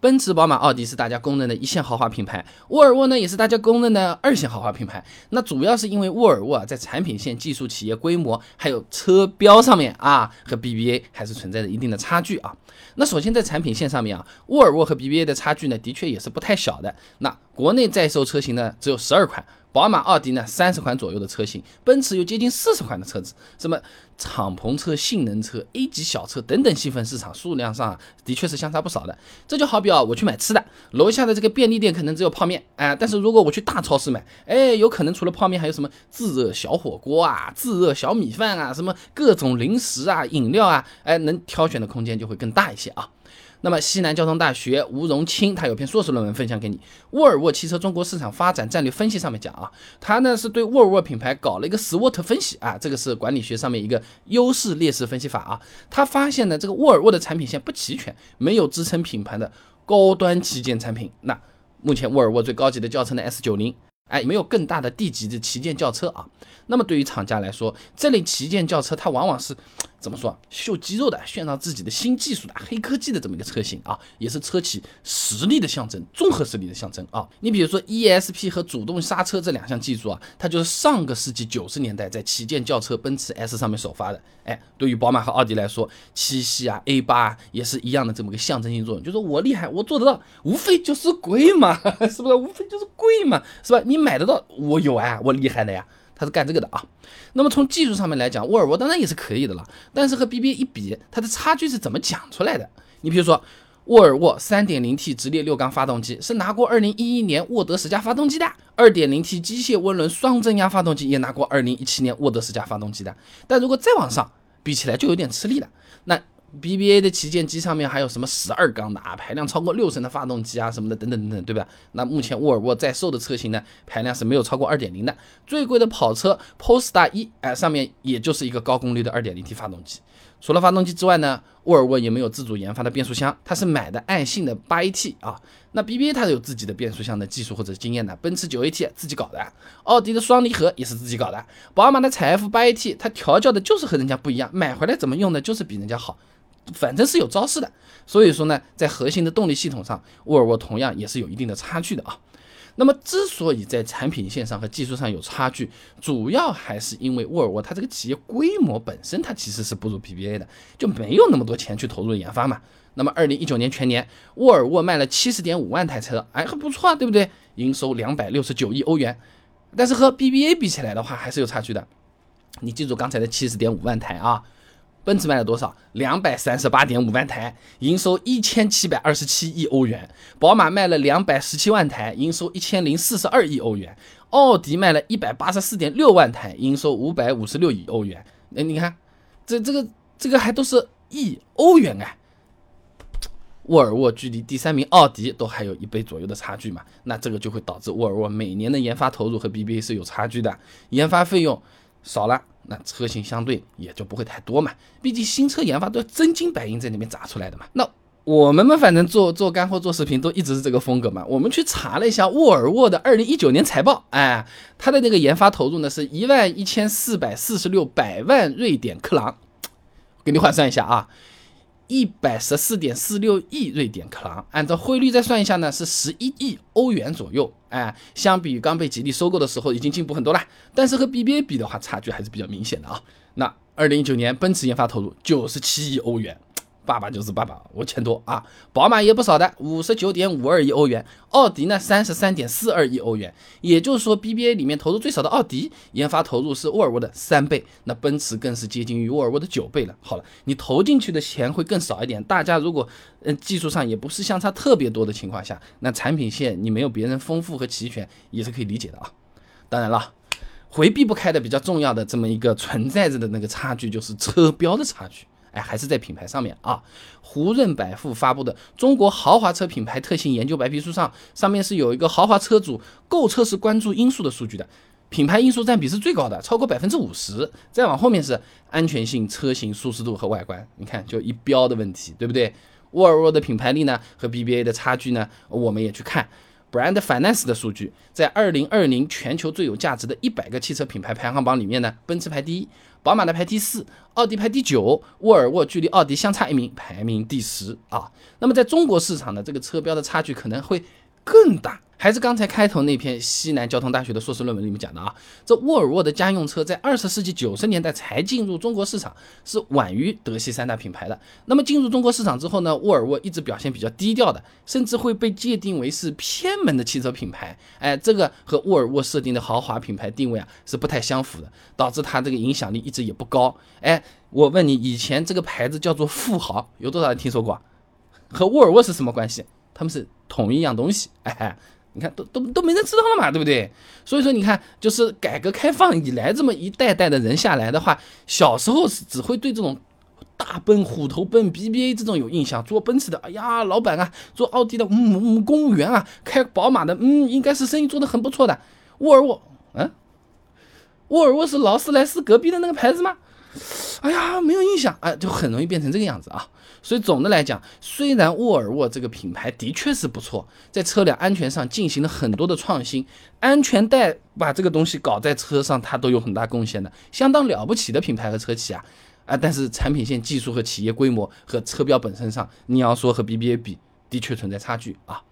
奔驰、宝马、奥迪是大家公认的一线豪华品牌，沃尔沃呢也是大家公认的二线豪华品牌。那主要是因为沃尔沃啊在产品线、技术、企业规模还有车标上面啊和 BBA 还是存在着一定的差距啊。那首先在产品线上面啊，沃尔沃和 BBA 的差距呢的确也是不太小的。那国内在售车型呢只有十二款。宝马、奥迪呢，三十款左右的车型，奔驰有接近四十款的车子。什么敞篷车、性能车、A 级小车等等细分市场数量上，的确是相差不少的。这就好比啊，我去买吃的，楼下的这个便利店可能只有泡面，哎，但是如果我去大超市买，哎，有可能除了泡面，还有什么自热小火锅啊、自热小米饭啊，什么各种零食啊、饮料啊，哎，能挑选的空间就会更大一些啊。那么，西南交通大学吴荣清他有篇硕士论文分享给你，《沃尔沃汽车中国市场发展战略分析》上面讲啊，他呢是对沃尔沃品牌搞了一个 SWOT 分析啊，这个是管理学上面一个优势劣势分析法啊。他发现呢，这个沃尔沃的产品线不齐全，没有支撑品牌的高端旗舰产品。那目前沃尔沃最高级的轿车呢 S 九零。哎，没有更大的 D 级的旗舰轿车啊。那么对于厂家来说，这类旗舰轿车它往往是怎么说秀肌肉的，炫耀自己的新技术的黑科技的这么一个车型啊，也是车企实力的象征，综合实力的象征啊。你比如说 ESP 和主动刹车这两项技术啊，它就是上个世纪九十年代在旗舰轿车奔驰 S 上面首发的。哎，对于宝马和奥迪来说，七系啊 A 八也是一样的这么个象征性作用，就是我厉害，我做得到，无非就是贵嘛，是不是？无非就是贵嘛，是吧？你。买得到，我有啊，我厉害的呀，他是干这个的啊。那么从技术上面来讲，沃尔沃当然也是可以的了，但是和 BBA 一比，它的差距是怎么讲出来的？你比如说，沃尔沃 3.0T 直列六缸发动机是拿过2011年沃德十佳发动机的，2.0T 机械涡轮双增压发动机也拿过2017年沃德十佳发动机的。但如果再往上比起来，就有点吃力了。那 BBA 的旗舰机上面还有什么十二缸的啊，排量超过六升的发动机啊什么的等等等等，对吧？那目前沃尔沃在售的车型呢，排量是没有超过二点零的。最贵的跑车 p o s t a r 一，哎，上面也就是一个高功率的二点零 T 发动机。除了发动机之外呢，沃尔沃也没有自主研发的变速箱，它是买的爱信的八 AT 啊。那 BBA 它有自己的变速箱的技术或者经验的，奔驰九 AT 自己搞的，奥迪的双离合也是自己搞的，宝马的采 F 八 AT 它调教的就是和人家不一样，买回来怎么用呢？就是比人家好。反正是有招式的，所以说呢，在核心的动力系统上，沃尔沃同样也是有一定的差距的啊。那么之所以在产品线上和技术上有差距，主要还是因为沃尔沃它这个企业规模本身它其实是不如 BBA 的，就没有那么多钱去投入研发嘛。那么二零一九年全年，沃尔沃卖了七十点五万台车，哎，还不错啊，对不对？营收两百六十九亿欧元，但是和 BBA 比起来的话，还是有差距的。你记住刚才的七十点五万台啊。奔驰卖了多少？两百三十八点五万台，营收一千七百二十七亿欧元。宝马卖了两百十七万台，营收一千零四十二亿欧元。奥迪卖了一百八十四点六万台，营收五百五十六亿欧元。哎，你看，这这个这个还都是亿欧元哎。沃尔沃距离第三名奥迪都还有一倍左右的差距嘛？那这个就会导致沃尔沃每年的研发投入和 BBA 是有差距的，研发费用少了。那车型相对也就不会太多嘛，毕竟新车研发都真金白银在里面砸出来的嘛。那我们嘛，反正做做干货、做视频都一直是这个风格嘛。我们去查了一下沃尔沃的二零一九年财报，哎，它的那个研发投入呢是一万一千四百四十六百万瑞典克朗，给你换算一下啊。一百十四点四六亿瑞典克朗，按照汇率再算一下呢，是十一亿欧元左右。哎，相比于刚被吉利收购的时候，已经进步很多了。但是和 BBA 比的话，差距还是比较明显的啊。那二零一九年，奔驰研发投入九十七亿欧元。爸爸就是爸爸，我钱多啊！宝马也不少的，五十九点五二亿欧元，奥迪呢三十三点四二亿欧元。也就是说，BBA 里面投入最少的奥迪研发投入是沃尔沃的三倍，那奔驰更是接近于沃尔沃的九倍了。好了，你投进去的钱会更少一点。大家如果嗯技术上也不是相差特别多的情况下，那产品线你没有别人丰富和齐全也是可以理解的啊。当然了，回避不开的比较重要的这么一个存在着的那个差距，就是车标的差距。哎，还是在品牌上面啊。胡润百富发布的《中国豪华车品牌特性研究白皮书》上，上面是有一个豪华车主购车时关注因素的数据的，品牌因素占比是最高的，超过百分之五十。再往后面是安全性、车型舒适度和外观，你看就一标的问题，对不对？沃尔沃的品牌力呢和 BBA 的差距呢，我们也去看。Brand Finance 的数据，在二零二零全球最有价值的一百个汽车品牌排行榜里面呢，奔驰排第一，宝马的排第四，奥迪排第九，沃尔沃距离奥迪相差一名，排名第十啊。那么在中国市场呢，这个车标的差距可能会更大。还是刚才开头那篇西南交通大学的硕士论文里面讲的啊，这沃尔沃的家用车在二十世纪九十年代才进入中国市场，是晚于德系三大品牌的。那么进入中国市场之后呢，沃尔沃一直表现比较低调的，甚至会被界定为是偏门的汽车品牌。哎，这个和沃尔沃设定的豪华品牌定位啊是不太相符的，导致它这个影响力一直也不高。哎，我问你，以前这个牌子叫做富豪，有多少人听说过？和沃尔沃是什么关系？他们是同一样东西。哎。你看，都都都没人知道了嘛，对不对？所以说，你看，就是改革开放以来这么一代代的人下来的话，小时候是只会对这种大奔、虎头奔、BBA 这种有印象。做奔驰的，哎呀，老板啊；做奥迪的，嗯，公务员啊；开宝马的，嗯，应该是生意做得很不错的。沃尔沃，嗯，沃尔沃是劳斯莱斯隔壁的那个牌子吗？哎呀，没有印象，哎，就很容易变成这个样子啊。所以总的来讲，虽然沃尔沃这个品牌的确是不错，在车辆安全上进行了很多的创新，安全带把这个东西搞在车上，它都有很大贡献的，相当了不起的品牌和车企啊啊！但是产品线技术和企业规模和车标本身上，你要说和 BBA 比，的确存在差距啊。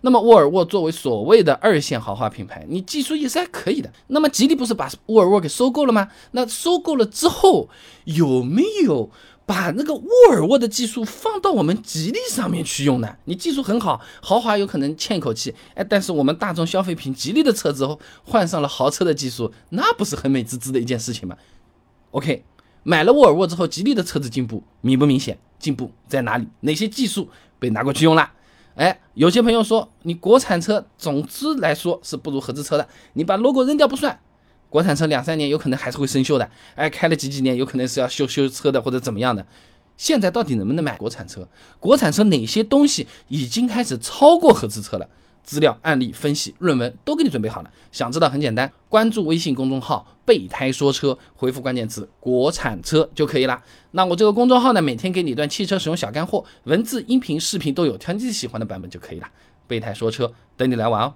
那么沃尔沃作为所谓的二线豪华品牌，你技术也是还可以的。那么吉利不是把沃尔沃给收购了吗？那收购了之后有没有？把那个沃尔沃的技术放到我们吉利上面去用呢？你技术很好，豪华有可能欠一口气，哎，但是我们大众消费品吉利的车子换上了豪车的技术，那不是很美滋滋的一件事情吗？OK，买了沃尔沃之后，吉利的车子进步明不明显？进步在哪里？哪些技术被拿过去用了？哎，有些朋友说，你国产车总之来说是不如合资车的，你把 logo 扔掉不算。国产车两三年有可能还是会生锈的，哎，开了几几年有可能是要修修车的或者怎么样的。现在到底能不能买国产车？国产车哪些东西已经开始超过合资车了？资料、案例分析、论文都给你准备好了。想知道很简单，关注微信公众号“备胎说车”，回复关键词“国产车”就可以了。那我这个公众号呢，每天给你一段汽车使用小干货，文字、音频、视频都有，挑你自己喜欢的版本就可以了。备胎说车，等你来玩哦。